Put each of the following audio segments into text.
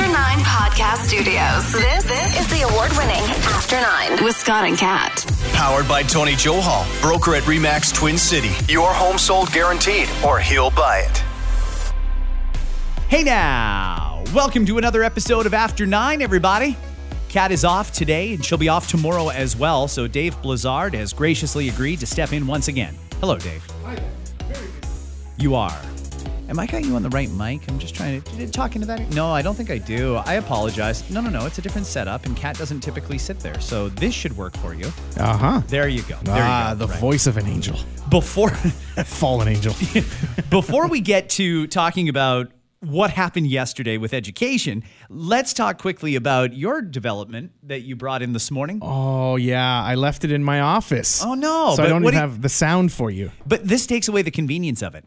From the After Nine Podcast Studios, this, this is the award winning After Nine with Scott and Kat. Powered by Tony Johal, broker at Remax Twin City. Your home sold guaranteed, or he'll buy it. Hey now, welcome to another episode of After Nine, everybody. Kat is off today, and she'll be off tomorrow as well. So Dave Blizzard has graciously agreed to step in once again. Hello, Dave. Hi. There. You are. Am I got you on the right mic? I'm just trying to talk into that. No, I don't think I do. I apologize. No, no, no. It's a different setup, and Kat doesn't typically sit there, so this should work for you. Uh huh. There you go. There Ah, you go. the Right. voice of an angel, Before fallen angel. before we get to talking about what happened yesterday with education, let's talk quickly about your development that you brought in this morning. oh yeah, I left it in my office. Oh, no, So I don't even do you- have the sound for you. But this takes away the convenience of it.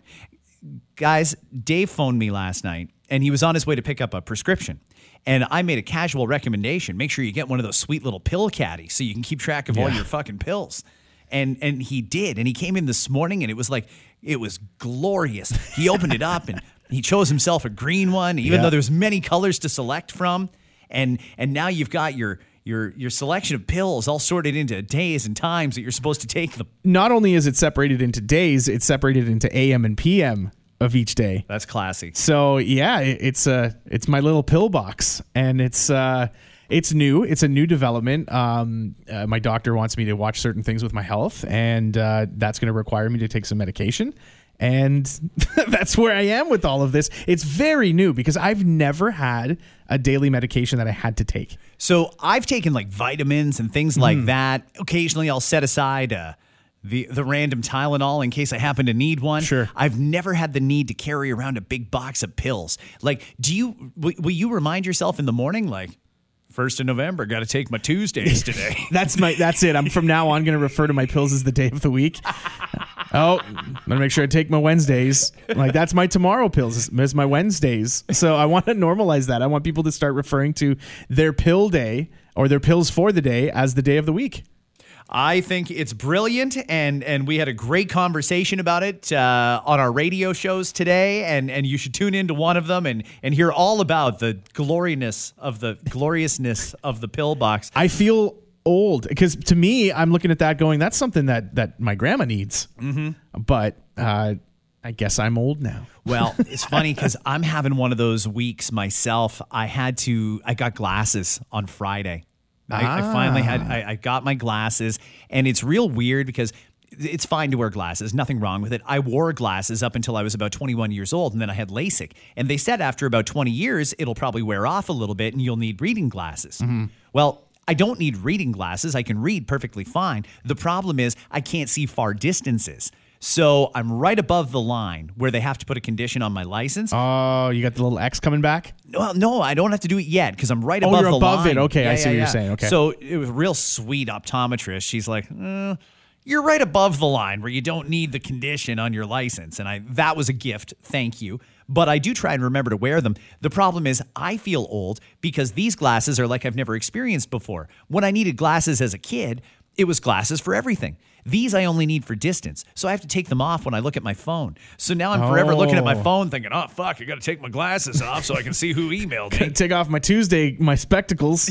Guys, Dave phoned me last night and he was on his way to pick up a prescription. And I made a casual recommendation. Make sure you get one of those sweet little pill caddies so you can keep track of all your fucking pills. And and he did. And he came in this morning and it was like it was glorious. He opened it up and he chose himself a green one, even Yeah. though there's many colors to select from. And and now you've got your your your selection of pills all sorted into days and times that you're supposed to take them. Not only is it separated into days, it's separated into AM and PM of each day. That's classy. So yeah, it, it's a it's my little pill box, and it's uh it's new. It's a new development. Um, uh, my doctor wants me to watch certain things with my health, and uh, that's going to require me to take some medication. And that's where I am with all of this. It's very new because I've never had a daily medication that I had to take. So I've taken like vitamins and things like that. Occasionally, I'll set aside uh, the the random Tylenol in case I happen to need one. Sure. I've never had the need to carry around a big box of pills. Like, do you will, will you remind yourself in the morning like? First of November, got to take my Tuesdays today. That's my. That's it. I'm from now on going to refer to my pills as the day of the week. Oh, I'm gonna make sure I take my Wednesdays. Like that's my tomorrow pills. Is my Wednesdays. So I want to normalize that. I want people to start referring to their pill day or their pills for the day as the day of the week. I think it's brilliant, and and we had a great conversation about it uh, on our radio shows today, and and you should tune into one of them and and hear all about the glorioususness of the gloriousness of the pill box. I feel old because to me, I'm looking at that going, that's something that that my grandma needs. Mm-hmm. But uh, I guess I'm old now. Well, it's funny because I'm having one of those weeks myself. I had to, I got glasses on Friday. I, I finally had, ah. I, I got my glasses, and it's real weird because it's fine to wear glasses, nothing wrong with it. I wore glasses up until I was about 21 years old, and then I had LASIK. And they said after about 20 years, it'll probably wear off a little bit and you'll need reading glasses. Mm-hmm. Well, I don't need reading glasses. I can read perfectly fine. The problem is I can't see far distances. So I'm right above the line where they have to put a condition on my license. Oh, you got the little X coming back? Well, no, I don't have to do it yet because I'm right Oh, above you're the above line. it. Okay, I see what you're saying. Okay. So it was a real sweet optometrist. She's like, "Uh, you're right above the line where you don't need the condition on your license. And I that was a gift. Thank you. But I do try and remember to wear them. The problem is I feel old because these glasses are like I've never experienced before. When I needed glasses as a kid, it was glasses for everything. These I only need for distance. So I have to take them off when I look at my phone. So now I'm forever looking at my Oh. phone thinking, oh, fuck, I got to take my glasses off so I can see who emailed me. Take off my Tuesday, my spectacles.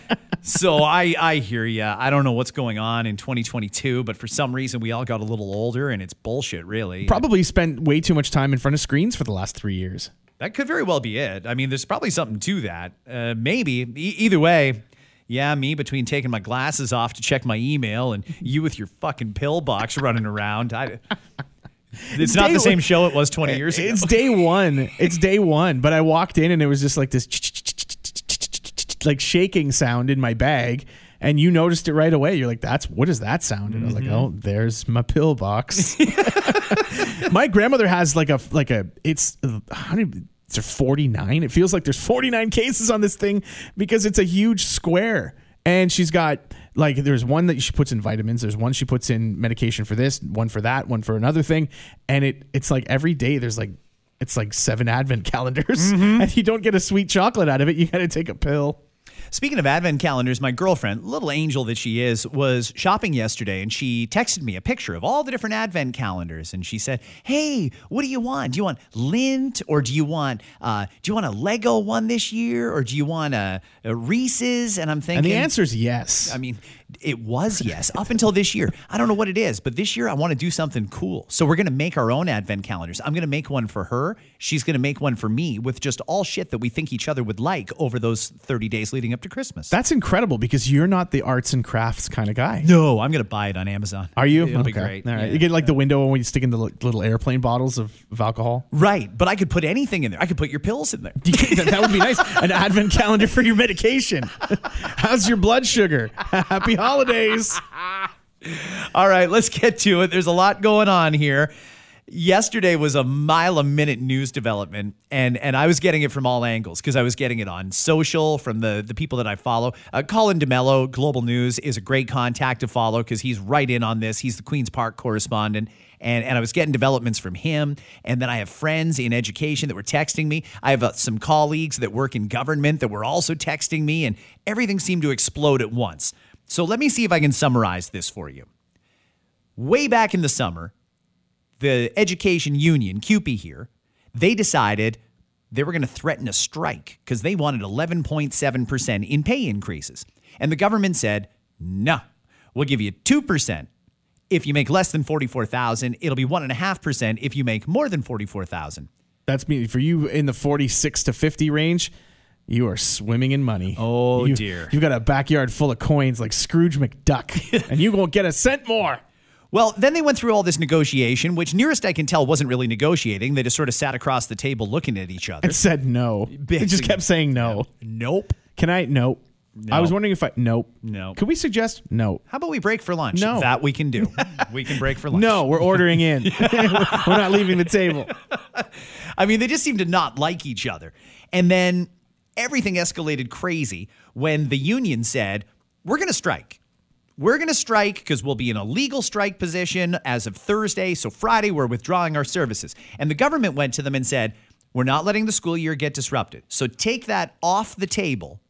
so I, I hear you. I don't know what's going on in 2022, but for some reason we all got a little older and it's bullshit, really. Probably spent way too much time in front of screens for the last three years. That could very well be it. I mean, there's probably something to that. Uh, maybe. E- either way, yeah, me between taking my glasses off to check my email and you with your fucking pill box running around. I, it's not the same show it was 20 years ago. It's day one. It's day one. But I walked in and it was just like this like shaking sound in my bag. And you noticed it right away. You're like, "That's what is that sound?" And I was like, mm-hmm. "Oh, there's my pill box." my grandmother has like a like a it's uh, how do you- is there 49? It feels like there's 49 cases on this thing because it's a huge square. And she's got like there's one that she puts in vitamins, there's one she puts in medication for this, one for that, one for another thing, and it it's like every day there's like it's like seven advent calendars mm-hmm. and you don't get a sweet chocolate out of it, you got to take a pill. Speaking of advent calendars, my girlfriend, little angel that she is, was shopping yesterday and she texted me a picture of all the different advent calendars and she said, "Hey, what do you want? Do you want Lindt or do you want uh, do you want a Lego one this year or do you want a, a Reese's?" And I'm thinking, And the answer is yes. I mean, it was yes up until this year. I don't know what it is, but this year I want to do something cool. So we're going to make our own advent calendars. I'm going to make one for her. She's going to make one for me with just all shit that we think each other would like over those 30 days leading up to Christmas. That's incredible because you're not the arts and crafts kind of guy. no, I'm going to buy it on Amazon. Are you? It'll be great. All right. Yeah. You get like the window when you stick in the little airplane bottles of, of alcohol. Right, but I could put anything in there. I could put your pills in there. that that would be nice. An advent calendar for your medication. How's your blood sugar? Happy holidays. All right, let's get to it. There's a lot going on here. Yesterday was a mile a minute news development, and and I was getting it from all angles because I was getting it on social from the the people that I follow. Uh, Colin D'Mello, Global News, is a great contact to follow because he's right in on this. He's the Queens Park correspondent. And, and I was getting developments from him. And then I have friends in education that were texting me. I have uh, some colleagues that work in government that were also texting me, and everything seemed to explode at once. So let me see if I can summarize this for you way back in the summer, the education union, CUPE here, they decided they were going to threaten a strike because they wanted 11.7% in pay increases. And the government said, no, we'll give you 2%. If you make less than 44,000, it'll be 1.5% if you make more than 44,000. That's me. For you in the 46 to 50 range, you are swimming in money. Oh, You- dear. You've got a backyard full of coins like Scrooge McDuck, and you won't get a cent more. Well, then they went through all this negotiation, which nearest I can tell wasn't really negotiating. They just sort of sat across the table looking at each other. And said no. They just kept saying no. Nope. Can I? Nope. I was wondering if I. Nope. No. Could we suggest? No. How about we break for lunch? No. That we can do. we can break for lunch. No, we're ordering in. we're not leaving the table. I mean, they just seem to not like each other. And then everything escalated crazy when the union said, We're going to strike. We're going to strike because we'll be in a legal strike position as of Thursday. So Friday, we're withdrawing our services. And the government went to them and said, We're not letting the school year get disrupted. So take that off the table,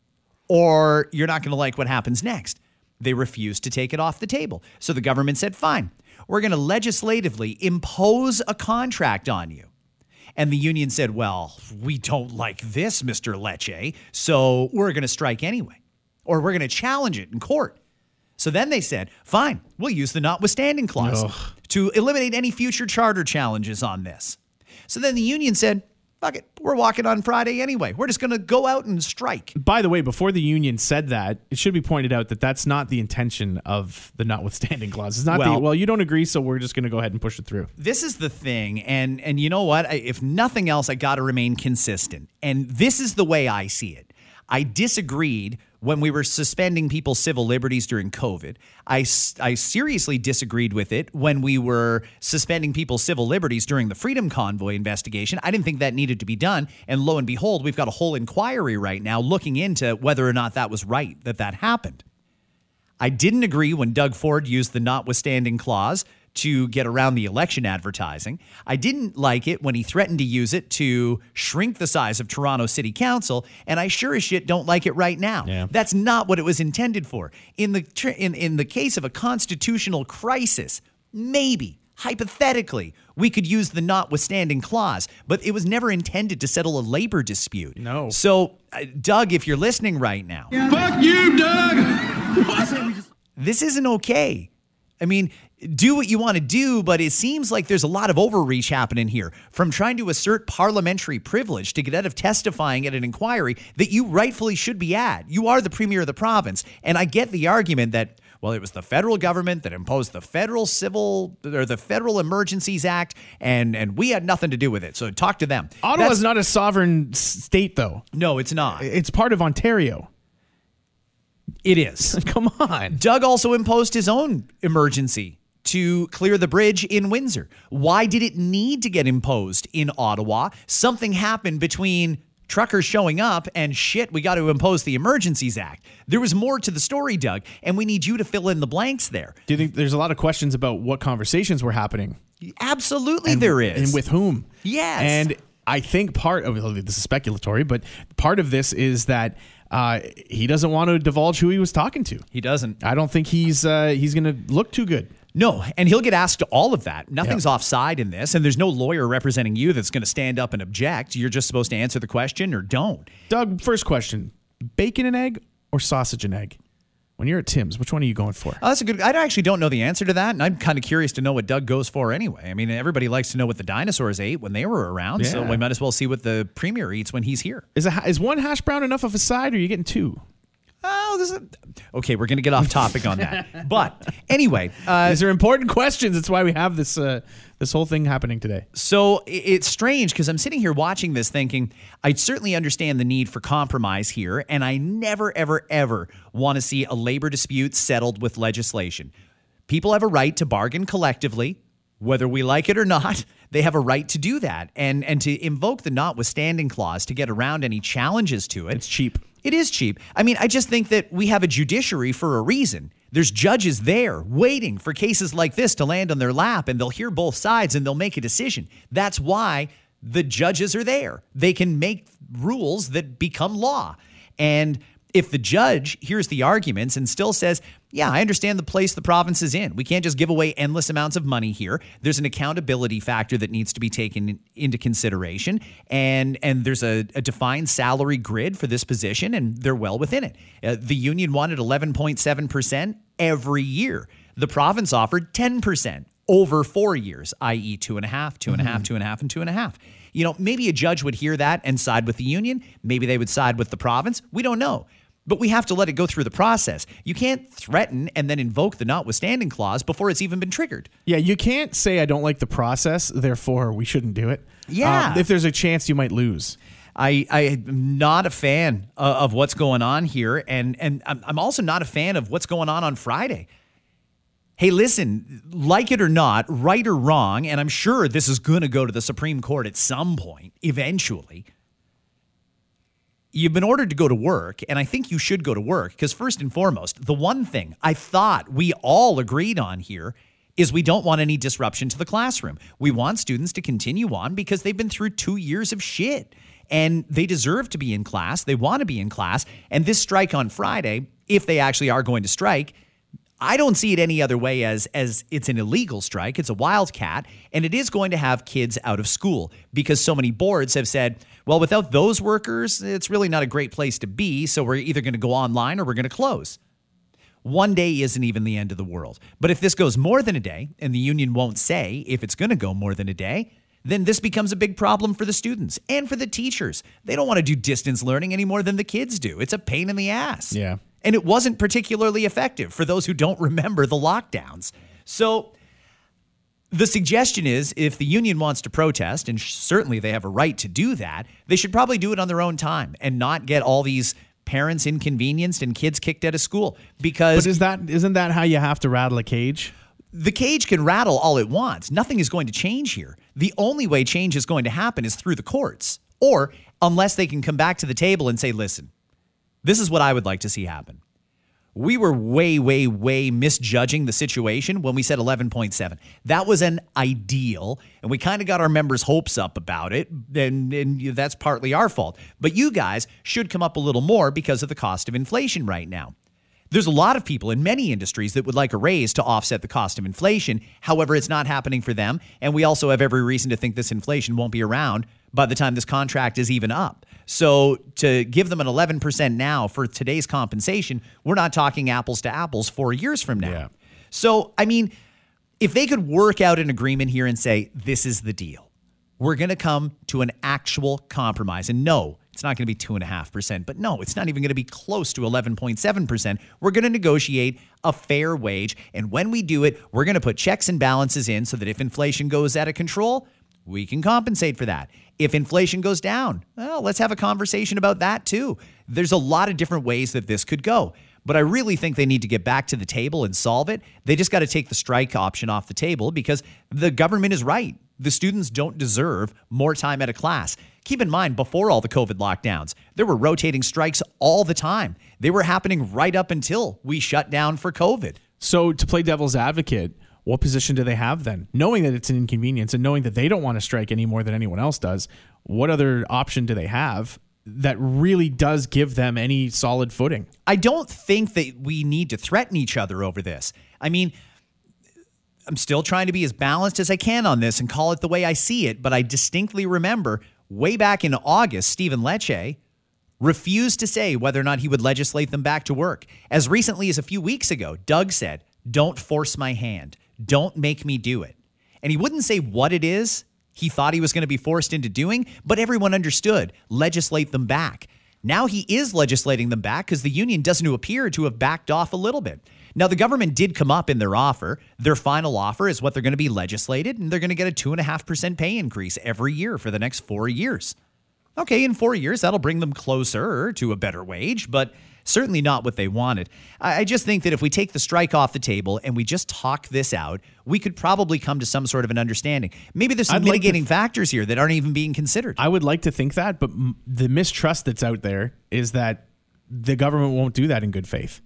or you're not going to like what happens next. They refused to take it off the table. So the government said, Fine, we're going to legislatively impose a contract on you. And the union said, Well, we don't like this, Mr. Lecce, so we're going to strike anyway, or we're going to challenge it in court. So then they said, Fine, we'll use the notwithstanding clause to eliminate any future charter challenges on this. So then the union said, Fuck it, we're walking on Friday anyway. We're just going to go out and strike. By the way, before the union said that, it should be pointed out that that's not the intention of the notwithstanding clause. It's not the Well- well, you don't agree, so we're just going to go ahead and push it through. This is the thing, and and you know what? I, if nothing else, I got to remain consistent. And this is the way I see it. I disagreed when we were suspending people's civil liberties during COVID. I, I seriously disagreed with it when we were suspending people's civil liberties during the Freedom Convoy investigation. I didn't think that needed to be done. And lo and behold, we've got a whole inquiry right now looking into whether or not that was right that that happened. I didn't agree when Doug Ford used the notwithstanding clause to get around the election advertising. I didn't like it when he threatened to use it to shrink the size of Toronto City Council, and I sure as shit don't like it right now. Yeah. That's not what it was intended for. In the tr- in in the case of a constitutional crisis, maybe hypothetically we could use the notwithstanding clause, but it was never intended to settle a labor dispute. No. So, uh, Doug, if you're listening right now, Fuck you, Doug! this isn't okay. I mean, do what you want to do, but it seems like there's a lot of overreach happening here from trying to assert parliamentary privilege to get out of testifying at an inquiry that you rightfully should be at. You are the premier of the province. And I get the argument that, well, it was the federal government that imposed the federal civil or the Federal Emergencies Act, and, and we had nothing to do with it. So talk to them. Ottawa's That's- not a sovereign state, though. No, it's not. It's part of Ontario. It is. Come on. Doug also imposed his own emergency to clear the bridge in Windsor? Why did it need to get imposed in Ottawa? Something happened between truckers showing up and shit, we got to impose the Emergencies Act. There was more to the story, Doug, and we need you to fill in the blanks there. Do you think there's a lot of questions about what conversations were happening? Absolutely, there is. And with whom? Yes. And I think part of this is speculatory, but part of this is that uh, he doesn't want to divulge who he was talking to. he doesn't. I don't think he's uh, he's going to look too good. No, and he'll get asked all of that. Nothing's Yeah. offside in this, and there's no lawyer representing you that's going to stand up and object. You're just supposed to answer the question or don't. Doug, first question: bacon and egg or sausage and egg? When you're at Tim's, which one are you going for? Oh, that's a good. I actually don't know the answer to that, and I'm kind of curious to know what Doug goes for anyway. I mean, everybody likes to know what the dinosaurs ate when they were around, so we might as well see what the premier eats when he's here. Is a, is one hash brown enough of a side, or are you getting two? Oh, this is okay. We're going to get off topic on that, but anyway, uh, These are important questions. That's why we have this uh, this whole thing happening today. So it's strange because I'm sitting here watching this thinking, I certainly understand the need for compromise here, and I never, ever, ever want to see a labor dispute settled with legislation. People have a right to bargain collectively, whether we like it or not. They have a right to do that, and and to invoke the notwithstanding clause to get around any challenges to it. It's cheap. It is cheap. I mean, I just think that we have a judiciary for a reason. There's judges there waiting for cases like this to land on their lap, and they'll hear both sides and they'll make a decision. That's why the judges are there. They can make rules that become law. And if the judge hears the arguments and still says, yeah, I understand the place the province is in. We can't just give away endless amounts of money here. There's an accountability factor that needs to be taken into consideration, and and there's a, a defined salary grid for this position, and they're well within it. Uh, the union wanted 11.7 percent every year. The province offered 10 percent over four years, i.e., two and a half, two and a half, two and a half, and two and a half. You know, maybe a judge would hear that and side with the union. Maybe they would side with the province. We don't know. But we have to let it go through the process. You can't threaten and then invoke the notwithstanding clause before it's even been triggered. Yeah, you can't say I don't like the process, therefore we shouldn't do it. Yeah. Um, if there's a chance you might lose. I, I am not a fan of, what's going on here, and and I'm, I'm also not a fan of what's going on on Friday. Hey, listen, like it or not, right or wrong, and I'm sure this is going to go to the Supreme Court at some point, eventually. You've been ordered to go to work, and I think you should go to work because, first and foremost, the one thing I thought we all agreed on here is we don't want any disruption to the classroom. We want students to continue on because they've been through two years of shit and they deserve to be in class. They want to be in class. And this strike on Friday, if they actually are going to strike, I don't see it any other way as as it's an illegal strike. It's a wildcat, and it is going to have kids out of school because so many boards have said, well, without those workers, it's really not a great place to be. So we're either going to go online or we're going to close. One day isn't even the end of the world. But if this goes more than a day, and the union won't say if it's going to go more than a day, then this becomes a big problem for the students and for the teachers. They don't want to do distance learning any more than the kids do. It's a pain in the ass. Yeah. And it wasn't particularly effective for those who don't remember the lockdowns. So the suggestion is if the union wants to protest, and certainly they have a right to do that, they should probably do it on their own time and not get all these parents inconvenienced and kids kicked out of school because But is that isn't that how you have to rattle a cage? the cage can rattle all it wants. Nothing is going to change here. The only way change is going to happen is through the courts, or unless they can come back to the table and say, listen, this is what I would like to see happen. We were way, way, way misjudging the situation when we said 11.7. That was an ideal, and we kind of got our members' hopes up about it, and, and that's partly our fault. But you guys should come up a little more because of the cost of inflation right now. There's a lot of people in many industries that would like a raise to offset the cost of inflation. However, it's not happening for them. And we also have every reason to think this inflation won't be around by the time this contract is even up. So to give them an 11% now for today's compensation, we're not talking apples to apples four years from now. Yeah. So, I mean, if they could work out an agreement here and say, this is the deal, we're going to come to an actual compromise. And no, it's not going to be 2.5%, but no, it's not even going to be close to 11.7%. We're going to negotiate a fair wage. And when we do it, we're going to put checks and balances in so that if inflation goes out of control, we can compensate for that. If inflation goes down, well, let's have a conversation about that too. There's a lot of different ways that this could go. but I really think they need to get back to the table and solve it. They just got to take the strike option off the table because the government is right. The students don't deserve more time at a class. Keep in mind, before all the COVID lockdowns, there were rotating strikes all the time. They were happening right up until we shut down for COVID. So to play devil's advocate, what position do they have then? Knowing that it's an inconvenience and knowing that they don't want to strike any more than anyone else does, what other option do they have that really does give them any solid footing? I don't think that we need to threaten each other over this. I mean, I'm still trying to be as balanced as I can on this and call it the way I see it, but I distinctly remember way back in August, Stephen Lecce refused to say whether or not he would legislate them back to work. As recently as a few weeks ago, Doug said, Don't force my hand. Don't make me do it. And he wouldn't say what it is he thought he was going to be forced into doing, but everyone understood legislate them back. Now he is legislating them back because the union doesn't appear to have backed off a little bit. Now, the government did come up in their offer. Their final offer is what they're going to be legislated, and they're going to get a 2.5% pay increase every year for the next four years. Okay, in four years, that'll bring them closer to a better wage, but certainly not what they wanted. I just think that if we take the strike off the table and we just talk this out, we could probably come to some sort of an understanding. Maybe there's some I'd like mitigating th- factors here that aren't even being considered. I would like to think that, but m- the mistrust that's out there is that the government won't do that in good faith.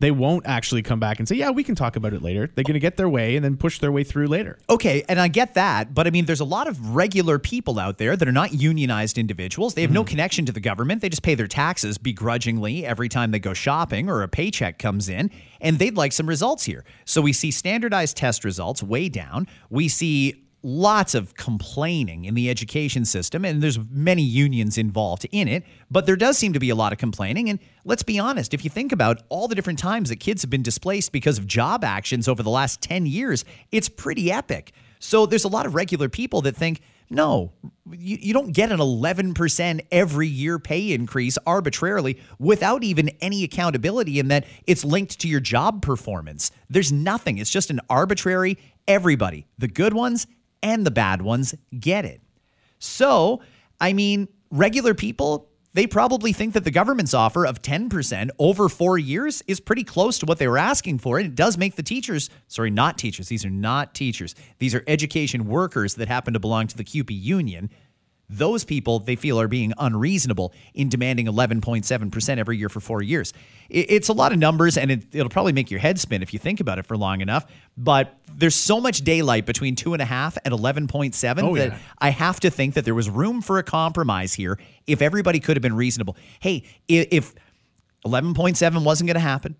They won't actually come back and say, "Yeah, we can talk about it later." They're going to get their way and then push their way through later. Okay, and I get that, but I mean, there's a lot of regular people out there that are not unionized individuals. They have no mm-hmm. connection to the government. They just pay their taxes begrudgingly every time they go shopping or a paycheck comes in, and they'd like some results here. So we see standardized test results way down. We see lots of complaining in the education system, and there's many unions involved in it, but there does seem to be a lot of complaining. And let's be honest, if you think about all the different times that kids have been displaced because of job actions over the last 10 years, it's pretty epic. So there's a lot of regular people that think, no, you, you don't get an 11% every year pay increase arbitrarily without even any accountability in that it's linked to your job performance. There's nothing. It's just an arbitrary, everybody, the good ones and the bad ones, get it. So, I mean, regular people, they probably think that the government's offer of 10% over four years is pretty close to what they were asking for. And it does make the teachers, sorry, not teachers, these are not teachers, these are education workers that happen to belong to the CUPE union. Those people they feel are being unreasonable in demanding 11.7% every year for four years. It's a lot of numbers and it, it'll probably make your head spin if you think about it for long enough. But there's so much daylight between two and a half and 11.7 Oh, that yeah. I have to think that there was room for a compromise here if everybody could have been reasonable. Hey, if 11.7 wasn't going to happen,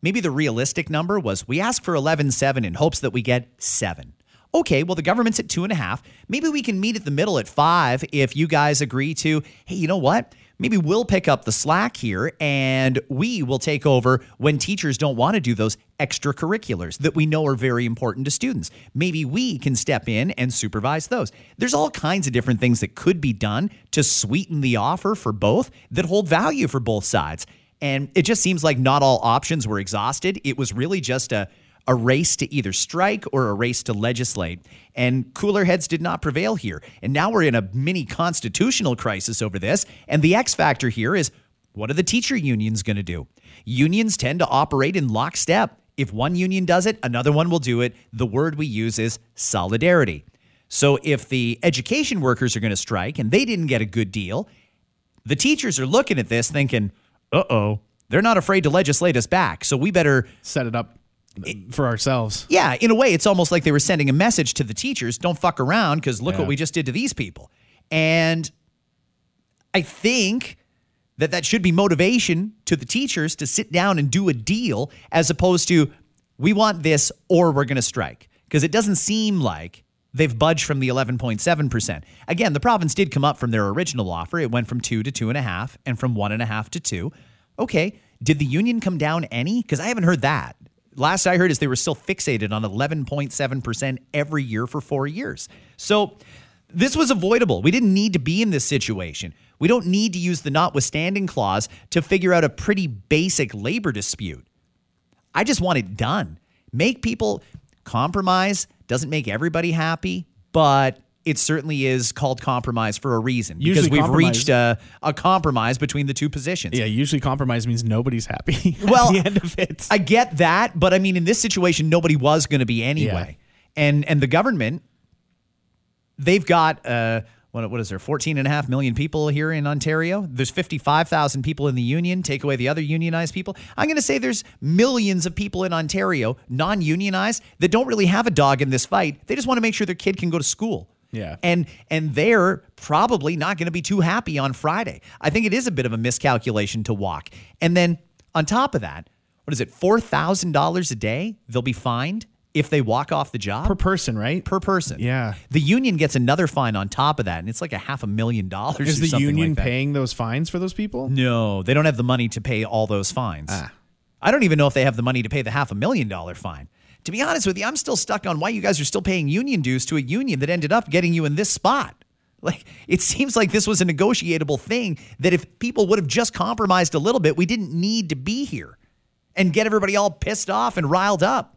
maybe the realistic number was we ask for 11.7 in hopes that we get seven. Okay, well, the government's at two and a half. Maybe we can meet at the middle at five if you guys agree to, hey, you know what? Maybe we'll pick up the slack here and we will take over when teachers don't want to do those extracurriculars that we know are very important to students. Maybe we can step in and supervise those. There's all kinds of different things that could be done to sweeten the offer for both that hold value for both sides. And it just seems like not all options were exhausted. It was really just a a race to either strike or a race to legislate. And cooler heads did not prevail here. And now we're in a mini constitutional crisis over this. And the X factor here is what are the teacher unions going to do? Unions tend to operate in lockstep. If one union does it, another one will do it. The word we use is solidarity. So if the education workers are going to strike and they didn't get a good deal, the teachers are looking at this thinking, uh oh, they're not afraid to legislate us back. So we better Set it up for ourselves. yeah, in a way, it's almost like they were sending a message to the teachers don't fuck around because look Yeah. what we just did to these people. And I think that that should be motivation to the teachers to sit down and do a deal as opposed to we want this or we're going to strike. Because it doesn't seem like they've budged from the 11.7%. Again, the province did come up from their original offer. It went from two to two and a half and from one and a half to two. Okay. Did the union come down any? Because I haven't heard that. Last I heard is they were still fixated on 11.7% every year for four years. So this was avoidable. We didn't need to be in this situation. We don't need to use the notwithstanding clause to figure out a pretty basic labor dispute. I just want it done. Make people compromise, doesn't make everybody happy, but it certainly is called compromise for a reason Usually because we've compromise- reached a, a compromise between the two positions. Yeah, usually compromise means nobody's happy Well, at the end of it. I get that, but I mean, in this situation, nobody was going to be anyway. And and the government, they've got uh, what what is there, 14 and a half million people here in Ontario. There's 55,000 people in the union. Take away the other unionized people. I'm going to say there's millions of people in Ontario, non-unionized, that don't really have a dog in this fight. They just want to make sure their kid can go to school. Yeah. And and they're probably not going to be too happy on Friday. I think it is a bit of a miscalculation to walk. And then on top of that, what is it? $4,000 a day they'll be fined if they walk off the job per person, right? per person. Yeah. The union gets another fine on top of that and it's like a half a million dollars Is the union like paying those fines for those people? No, they don't have the money to pay all those fines. Ah. I don't even know if they have the money to pay the half a million dollar fine. To be honest with you, I'm still stuck on why you guys are still paying union dues to a union that ended up getting you in this spot. Like, it seems like this was a negotiable thing that if people would have just compromised a little bit, we didn't need to be here and get everybody all pissed off and riled up.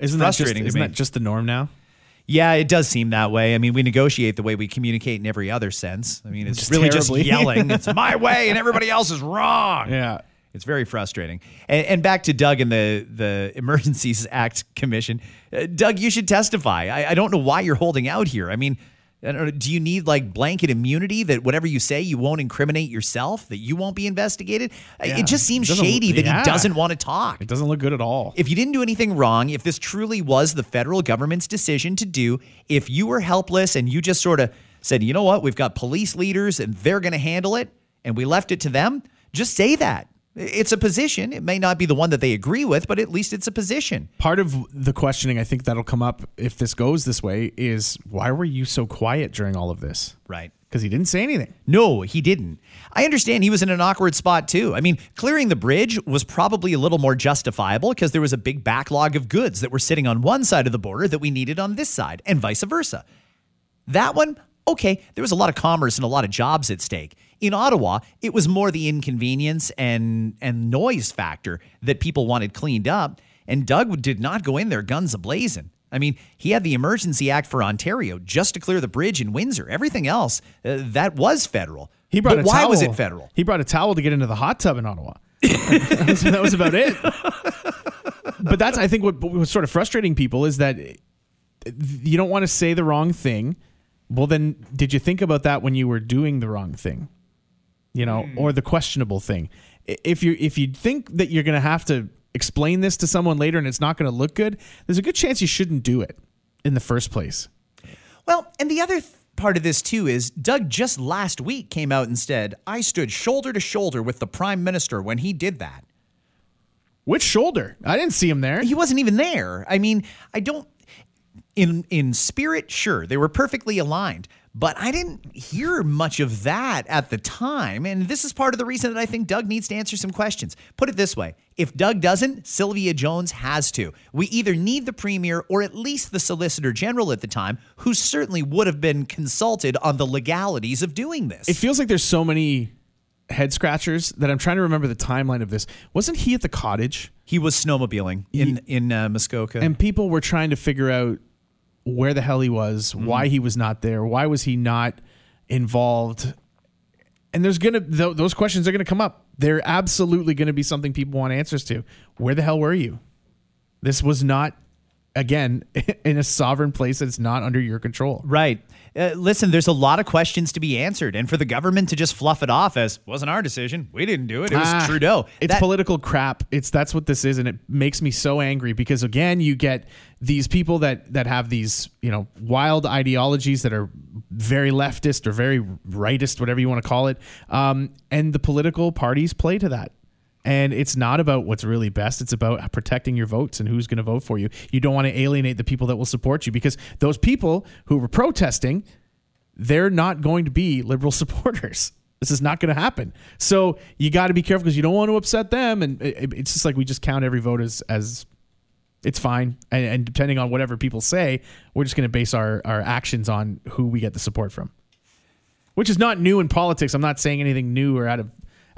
Isn't that just, Frustrating to isn't me. that just the norm now? Yeah, it does seem that way. I mean, we negotiate the way we communicate in every other sense. I mean, it's Just really terribly. just yelling, it's my way and everybody else is wrong. Yeah. It's very frustrating. And, and back to Doug and the the Emergencies Act Commission. Uh, Doug, you should testify. I, I don't know why you're holding out here. I mean, know, do you need like blanket immunity that whatever you say, you won't incriminate yourself, that you won't be investigated? Uh, Yeah. It just seems Doesn't- shady that yeah. he doesn't want to talk. It doesn't look good at all. If you didn't do anything wrong, if this truly was the federal government's decision to do, if you were helpless and you just sort of said, you know what, we've got police leaders and they're going to handle it, and we left it to them, just say that. It's a position. It may not be the one that they agree with, but at least it's a position. Part of the questioning I think that'll come up if this goes this way is why were you so quiet during all of this? Right. Because he didn't say anything. No, he didn't. I understand he was in an awkward spot too. I mean, clearing the bridge was probably a little more justifiable because there was a big backlog of goods that were sitting on one side of the border that we needed on this side, and vice versa. That one, okay, there was a lot of commerce and a lot of jobs at stake. In Ottawa, it was more the inconvenience and and noise factor that people wanted cleaned up. And Doug did not go in there guns ablazing. I mean, he had the Emergency Act for Ontario just to clear the bridge in Windsor. Everything else, uh, that was federal. He brought but why was it federal? He brought a towel to get into the hot tub in Ottawa. that, was, that was about it. but that's I think what was sort of frustrating people is that you don't want to say the wrong thing. Well, then, did you think about that when you were doing the wrong thing? You know, hmm. or the questionable thing. If you if you think that you're going to have to explain this to someone later and it's not going to look good, there's a good chance you shouldn't do it in the first place. Well, and the other th- part of this too is Doug just last week came out and said, I stood shoulder to shoulder with the prime minister when he did that. Which shoulder? I didn't see him there. He wasn't even there. I mean, I don't in in spirit, sure, they were perfectly aligned, but I didn't hear much of that at the time, and this is part of the reason that I think Doug needs to answer some questions. Put it this way, if Doug doesn't, Sylvia Jones has to. We either need the premier or at least the solicitor general at the time, who certainly would have been consulted on the legalities of doing this. It feels like there's so many head scratchers that I'm trying to remember the timeline of this. Wasn't he at the cottage? he was snowmobiling in in uh, Muskoka. And people were trying to figure out where the hell he was, mm-hmm. why he was not there, why was he not involved. And there's gonna th- those questions are gonna come up. They're absolutely gonna be something people want answers to. Where the hell were you? This was not, again, in a sovereign place that's not under your control. Right. Uh, listen, there's a lot of questions to be answered, and for the government to just fluff it off as wasn't our decision, we didn't do it. It was Ah, Trudeau. It's That- political crap. It's that's what this is, and it makes me so angry because again, you get these people that that have these you know wild ideologies that are very leftist or very rightist, whatever you want to call it, um, and the political parties play to that. And it's not about what's really best. It's about protecting your votes and who's going to vote for you. You don't want to alienate the people that will support you because those people who were protesting, they're not going to be liberal supporters. This is not going to happen. So you got to be careful because you don't want to upset them. And it's just like we just count every vote as, as it's fine. And, and depending on whatever people say, we're just going to base our, our actions on who we get the support from, which is not new in politics. I'm not saying anything new or out of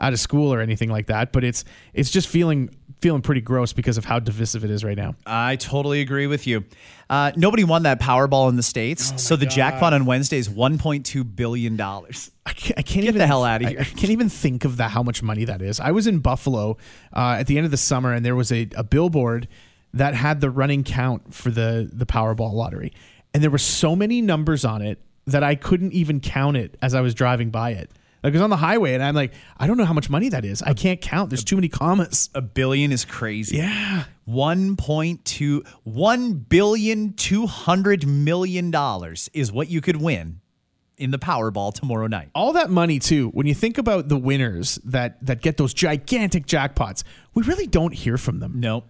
out of school or anything like that, but it's it's just feeling feeling pretty gross because of how divisive it is right now. I totally agree with you. Uh, nobody won that Powerball in the states, so the jackpot on Wednesday is 1.2 billion dollars. I can't, I can't Get even the hell outta I- here. I, can't even think of that how much money that is. I was in Buffalo uh, at the end of the summer, and there was a, a billboard that had the running count for the the Powerball lottery, and there were so many numbers on it that I couldn't even count it as I was driving by it. Like it was on the highway, and I'm like, I don't know how much money that is. I can't count. There's too many commas. A billion is crazy. Yeah. 1.2 1 billion 200 million dollars is what you could win in the Powerball tomorrow night. all that money too when you think about the winners that that get those gigantic jackpots we really don't hear from them No.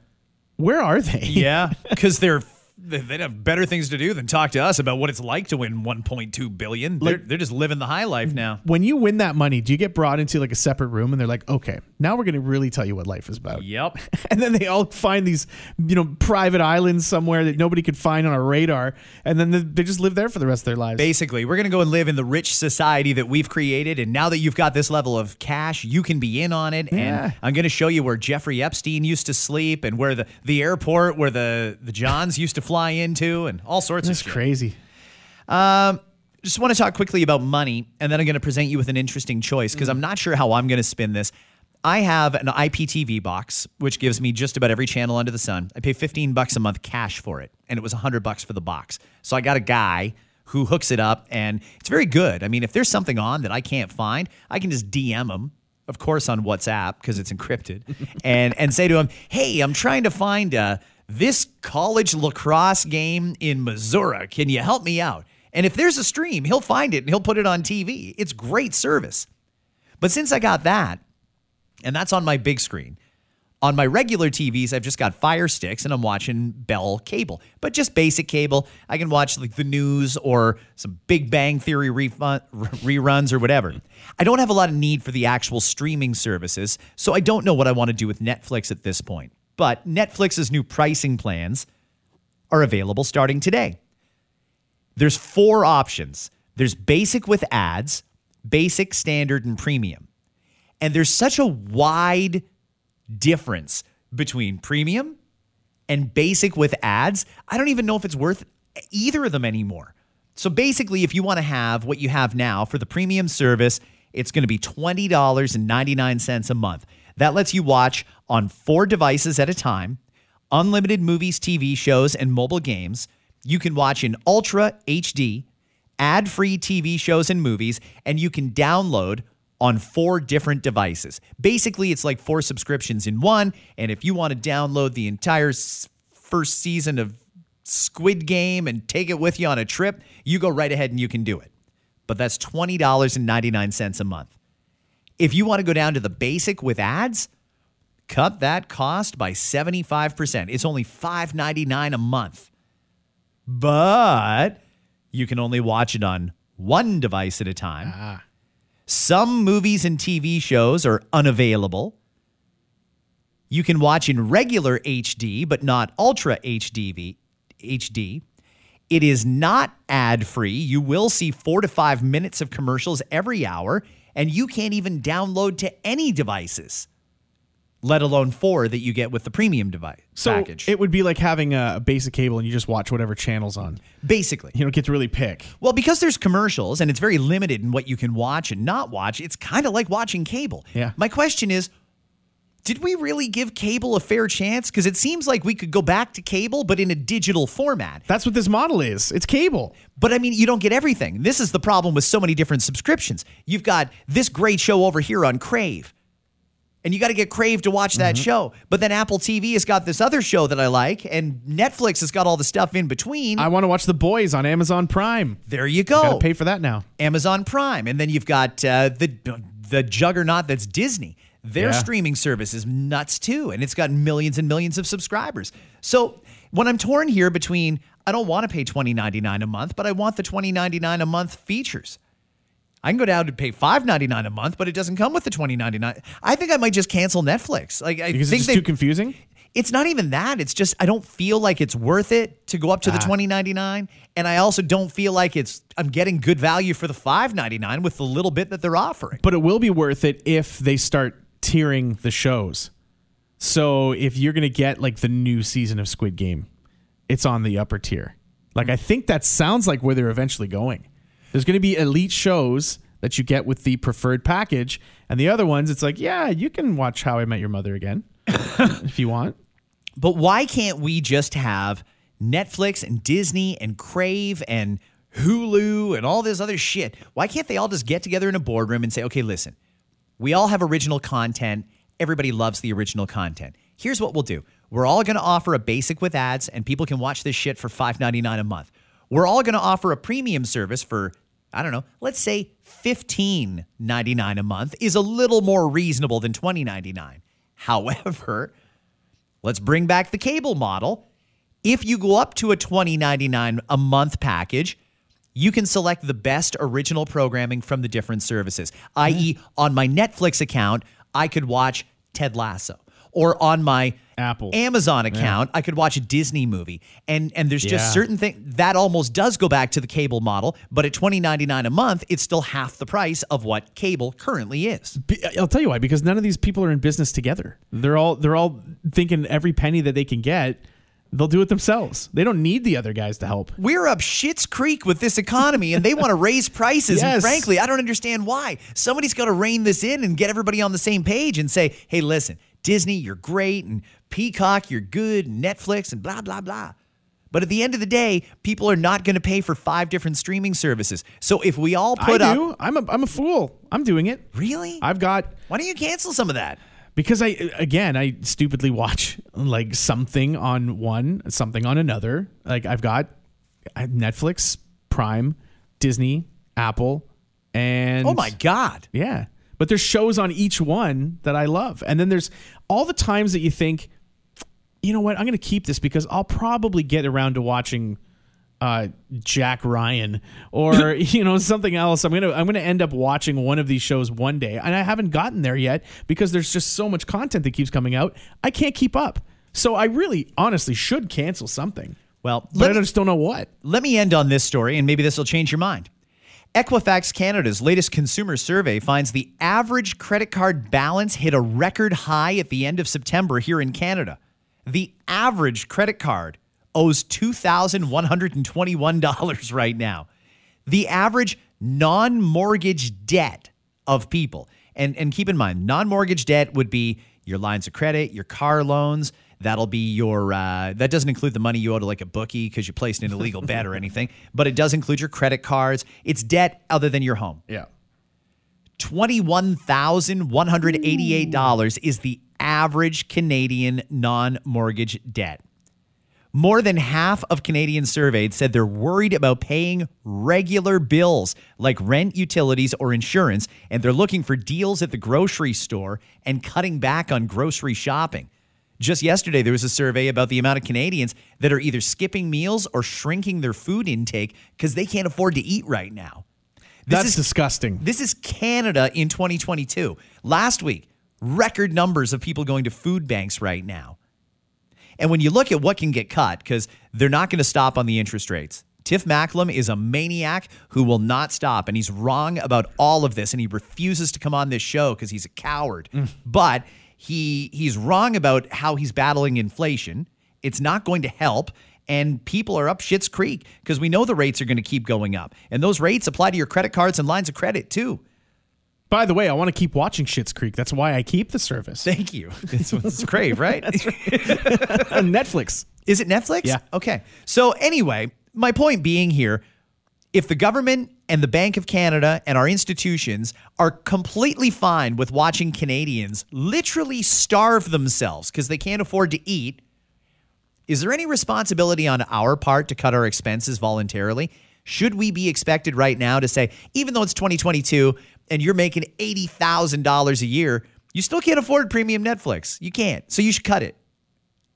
where are they Yeah, cuz they're they- they'd have better things to do than talk to us about what it's like to win 1.2 billion. They're, they're just living the high life now. when you win that money do you get brought into like a separate room and they're like okay now we're going to really tell you what life is about Yep. and then they all find these you know private islands somewhere that nobody could find on a radar and then they- they just live there for the rest of their lives Basically, we're going to go and live in the rich society that we've created. And now that you've got this level of cash, you can be in on it. Yeah. And I'm going to show you where Jeffrey Epstein used to sleep and where the, the airport where the, the Johns used to fly into and all sorts that's of shit. crazy Just want to talk quickly about money. And then I'm going to present you with an interesting choice because I'm not sure how I'm going to spin this. I have an IPTV box, which gives me just about every channel under the sun. I pay 15 bucks a month cash for it, and it was 100 bucks for the box. So I got a guy who hooks it up, and it's very good. I mean, if there's something on that I can't find, I can just DM him, of course, on WhatsApp because it's encrypted, and and say to him, "Hey, I'm trying to find uh, this college lacrosse game in Missouri. Can you help me out?" And if there's a stream, he'll find it and he'll put it on TV. It's great service. But since I got that, and that's on my big screen. On my regular TVs, I've just got Fire Sticks and I'm watching Bell cable, but just basic cable. I can watch like the news or some Big Bang Theory reruns or whatever. I don't have a lot of need for the actual streaming services, so I don't know what I want to do with Netflix at this point. But Netflix's new pricing plans are available starting today. There's four options. There's basic with ads, basic, standard, and premium. And there's such a wide difference between premium and basic with ads. I don't even know if it's worth either of them anymore. So basically, if you want to have what you have now for the premium service, it's going to be $20.99 a month. That lets you watch on four devices at a time, unlimited movies, TV shows, and mobile games. You can watch in Ultra HD, ad free TV shows and movies, and you can download on four different devices. Basically, it's like four subscriptions in one. And if you want to download the entire first season of Squid Game and take it with you on a trip, you go right ahead and you can do it. But that's $20.99 a month. If you want to go down to the basic with ads, cut that cost by 75%. It's only $5.99 a month. But you can only watch it on one device at a time. Ah. Some movies and TV shows are unavailable. You can watch in regular HD, but not Ultra HD. HD. It is not ad free. You will see four to five minutes of commercials every hour, and you can't even download to any devices, let alone four that you get with the premium device so package. it would be like having a basic cable and you just watch whatever channels on Basically. you don't get to really pick Well, because there's commercials and it's very limited in what you can watch and not watch, it's kind of like watching cable. Yeah. My question is did we really give cable a fair chance? Because it seems like we could go back to cable, but in a digital format. that's what this model is it's cable But I mean, you don't get everything. This is the problem with so many different subscriptions. You've got this great show over here on Crave, and you got to get Crave to watch that show. But then Apple TV has got this other show that I like, and Netflix has got all the stuff in between. i want to watch the boys on amazon prime there you go. gotta pay for that now Amazon Prime, and then you've got uh, the the juggernaut that's Disney. Their Yeah. streaming service is nuts too, and it's got millions and millions of subscribers. So when I'm torn here between I don't want to pay $20.99 a month, but I want the $20.99 a month features. I can go down to pay $5.99 a month, but it doesn't come with the $20.99. I think I might just cancel Netflix. Like I Because think it's they, too confusing. it's not even that. It's just I don't feel like it's worth it to go up to the Ah. twenty ninety nine, and I also don't feel like it's I'm getting good value for the five ninety nine with the little bit that they're offering. But it will be worth it if they start tiering the shows. So if you're going to get like the new season of Squid Game, it's on the upper tier. Like I think that sounds like where they're eventually going. There's going to be elite shows that you get with the preferred package, and the other ones, it's like, yeah, you can watch How I Met Your Mother again if you want. But why can't we just have Netflix and Disney and Crave and Hulu and all this other shit? Why can't they all just get together in a boardroom and say, okay, listen, we all have original content. Everybody loves the original content. Here's what we'll do. We're all going to offer a basic with ads, and people can watch this shit for $5.99 a month. We're all going to offer a premium service for, I don't know, let's say $15.99 a month is a little more reasonable than $20.99. However, let's bring back the cable model. If you go up to a $20.99 a month package, you can select the best original programming from the different services. Mm-hmm. I.e., on my Netflix account, I could watch Ted Lasso. Or on my Apple. Amazon account, I could watch a Disney movie. And and there's just Yeah. certain things that almost does go back to the cable model, but at $20.99 a month, it's still half the price of what cable currently is. I'll tell you why. Because none of these people are in business together. They're all they're all thinking every penny that they can get, they'll do it themselves. They don't need the other guys to help. We're up Shit's Creek with this economy and they want to raise prices. And frankly, I don't understand why. Somebody's got to rein this in and get everybody on the same page and say, hey, listen, Disney, you're great. And Peacock, you're good. And Netflix, and blah, blah, blah. But at the end of the day, people are not going to pay for five different streaming services. So if we all put I up. do. I'm a I'm a fool. I'm doing it. Really? I've got why don't you cancel some of that? Because I again I stupidly watch like something on one, something on another. Like I've got Netflix, Prime, Disney, Apple, and Oh my God. yeah. But there's shows on each one that I love, and then there's all the times that you think, you know what, I'm going to keep this because I'll probably get around to watching uh, Jack Ryan or you know something else. I'm gonna I'm gonna end up watching one of these shows one day, and I haven't gotten there yet because there's just so much content that keeps coming out. I can't keep up. So I really, honestly, should cancel something. Well, But I me- just don't know what. Let me end on this story, and maybe this will change your mind. Equifax Canada's latest consumer survey finds the average credit card balance hit a record high at the end of September here in Canada. The average credit card owes $2,121 right now. The average non mortgage debt of people, and, and keep in mind, non mortgage debt would be your lines of credit, your car loans. That'll be your, uh, that doesn't include the money you owe to like a bookie because you placed an illegal bet or anything, but it does include your credit cards. It's debt other than your home. Yeah. $21,188 is the average Canadian non mortgage debt. More than half of Canadians surveyed said they're worried about paying regular bills like rent, utilities, or insurance, and they're looking for deals at the grocery store and cutting back on grocery shopping. Just yesterday, there was a survey about the amount of Canadians that are either skipping meals or shrinking their food intake because they can't afford to eat right now. This That's is disgusting. this is Canada in 2022. Last week, record numbers of people going to food banks right now. And when you look at what can get cut, because they're not going to stop on the interest rates. Tiff Macklem is a maniac who will not stop, and he's wrong about all of this, and he refuses to come on this show because he's a coward. Mm. But he he's wrong about how he's battling inflation. It's not going to help, and people are up shit's creek because we know the rates are going to keep going up, and those rates apply to your credit cards and lines of credit too. By the way, I want to keep watching Schitt's Creek. That's why I keep the service. Thank you. It's, it's Crave, right? On Netflix. Is it Netflix? Yeah. Okay. So anyway, my point being here, if the government and the Bank of Canada and our institutions are completely fine with watching Canadians literally starve themselves because they can't afford to eat, is there any responsibility on our part to cut our expenses voluntarily? Should we be expected right now to say, even though it's 2022 and you're making $80,000 a year, You still can't afford premium Netflix. You can't. So you should cut it.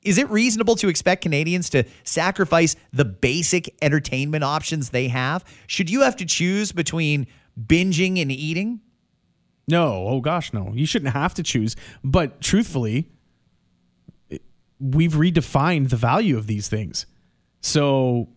Is it reasonable to expect Canadians to sacrifice the basic entertainment options they have? Should you have to choose between binging and eating? No, oh gosh, no. You shouldn't have to choose. But truthfully, we've redefined the value of these things. So,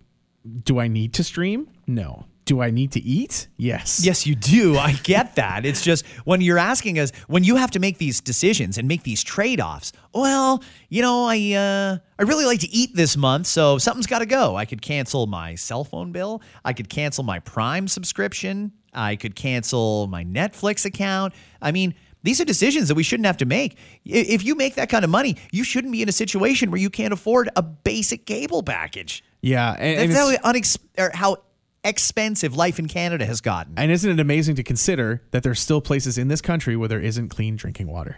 do I need to stream? No. Do I need to eat? Yes. Yes, you do. I get that. It's just when you're asking us, when you have to make these decisions and make these trade offs, well, you know, I, uh, I really like to eat this month, so something's got to go. I could cancel my cell phone bill. I could cancel my Prime subscription. I could cancel my Netflix account. I mean, these are decisions that we shouldn't have to make. If you make that kind of money, you shouldn't be in a situation where you can't afford a basic cable package. Yeah, and, That's how, unex- or how expensive life in Canada has gotten. And isn't it amazing to consider that there's still places in this country where there isn't clean drinking water?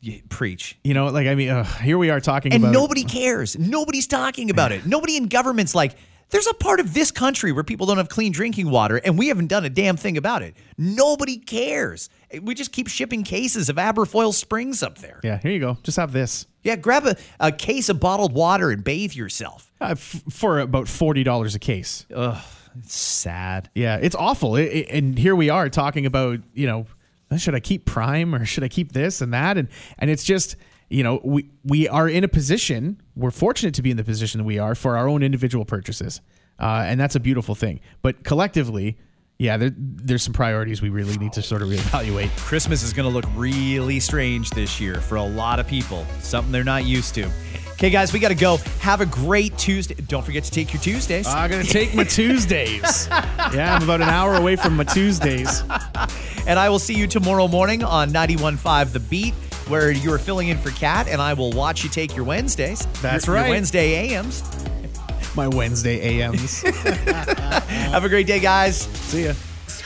You preach. You know, like I mean, uh, here we are talking and nobody cares. Nobody's talking about it. Nobody in government's like, there's a part of this country where people don't have clean drinking water, and we haven't done a damn thing about it. Nobody cares. We just keep shipping cases of Aberfoyle Springs up there. Yeah, here you go. Just have this. Yeah, grab a, a case of bottled water and bathe yourself. Uh, f- for about forty dollars a case. Ugh, it's sad. Yeah, it's awful. It, it, and here we are talking about you know, should I keep Prime or should I keep this and that? And and it's just you know we we are in a position. We're fortunate to be in the position that we are for our own individual purchases, uh, and that's a beautiful thing. But collectively. Yeah, there, there's some priorities we really need to sort of reevaluate. Christmas is going to look really strange this year for a lot of people, something they're not used to. Okay, guys, we got to go. Have a great Tuesday. Don't forget to take your Tuesdays. I'm going to take my Tuesdays. yeah, I'm about an hour away from my Tuesdays. and I will see you tomorrow morning on 91.5 The Beat, where you're filling in for Kat, and I will watch you take your Wednesdays. That's your, right. Your Wednesday AMs. My Wednesday AMs. Have a great day, guys. See ya.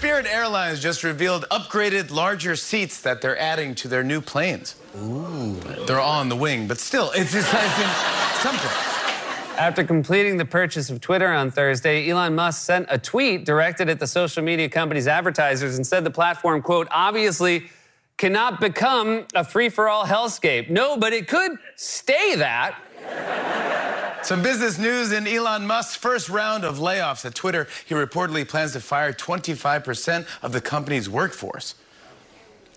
Spirit Airlines just revealed upgraded, larger seats that they're adding to their new planes. Ooh. They're all on the wing, but still, it's, it's, it's something. After completing the purchase of Twitter on Thursday, Elon Musk sent a tweet directed at the social media company's advertisers and said the platform, quote, obviously cannot become a free for all hellscape. No, but it could stay that. Some business news in Elon Musk's first round of layoffs at Twitter. He reportedly plans to fire 25% of the company's workforce.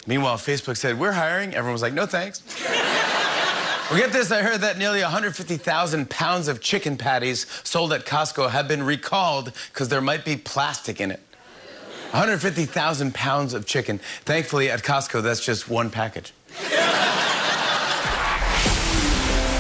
Meanwhile, Facebook said, We're hiring. Everyone was like, No thanks. well, get this I heard that nearly 150,000 pounds of chicken patties sold at Costco have been recalled because there might be plastic in it. 150,000 pounds of chicken. Thankfully, at Costco, that's just one package.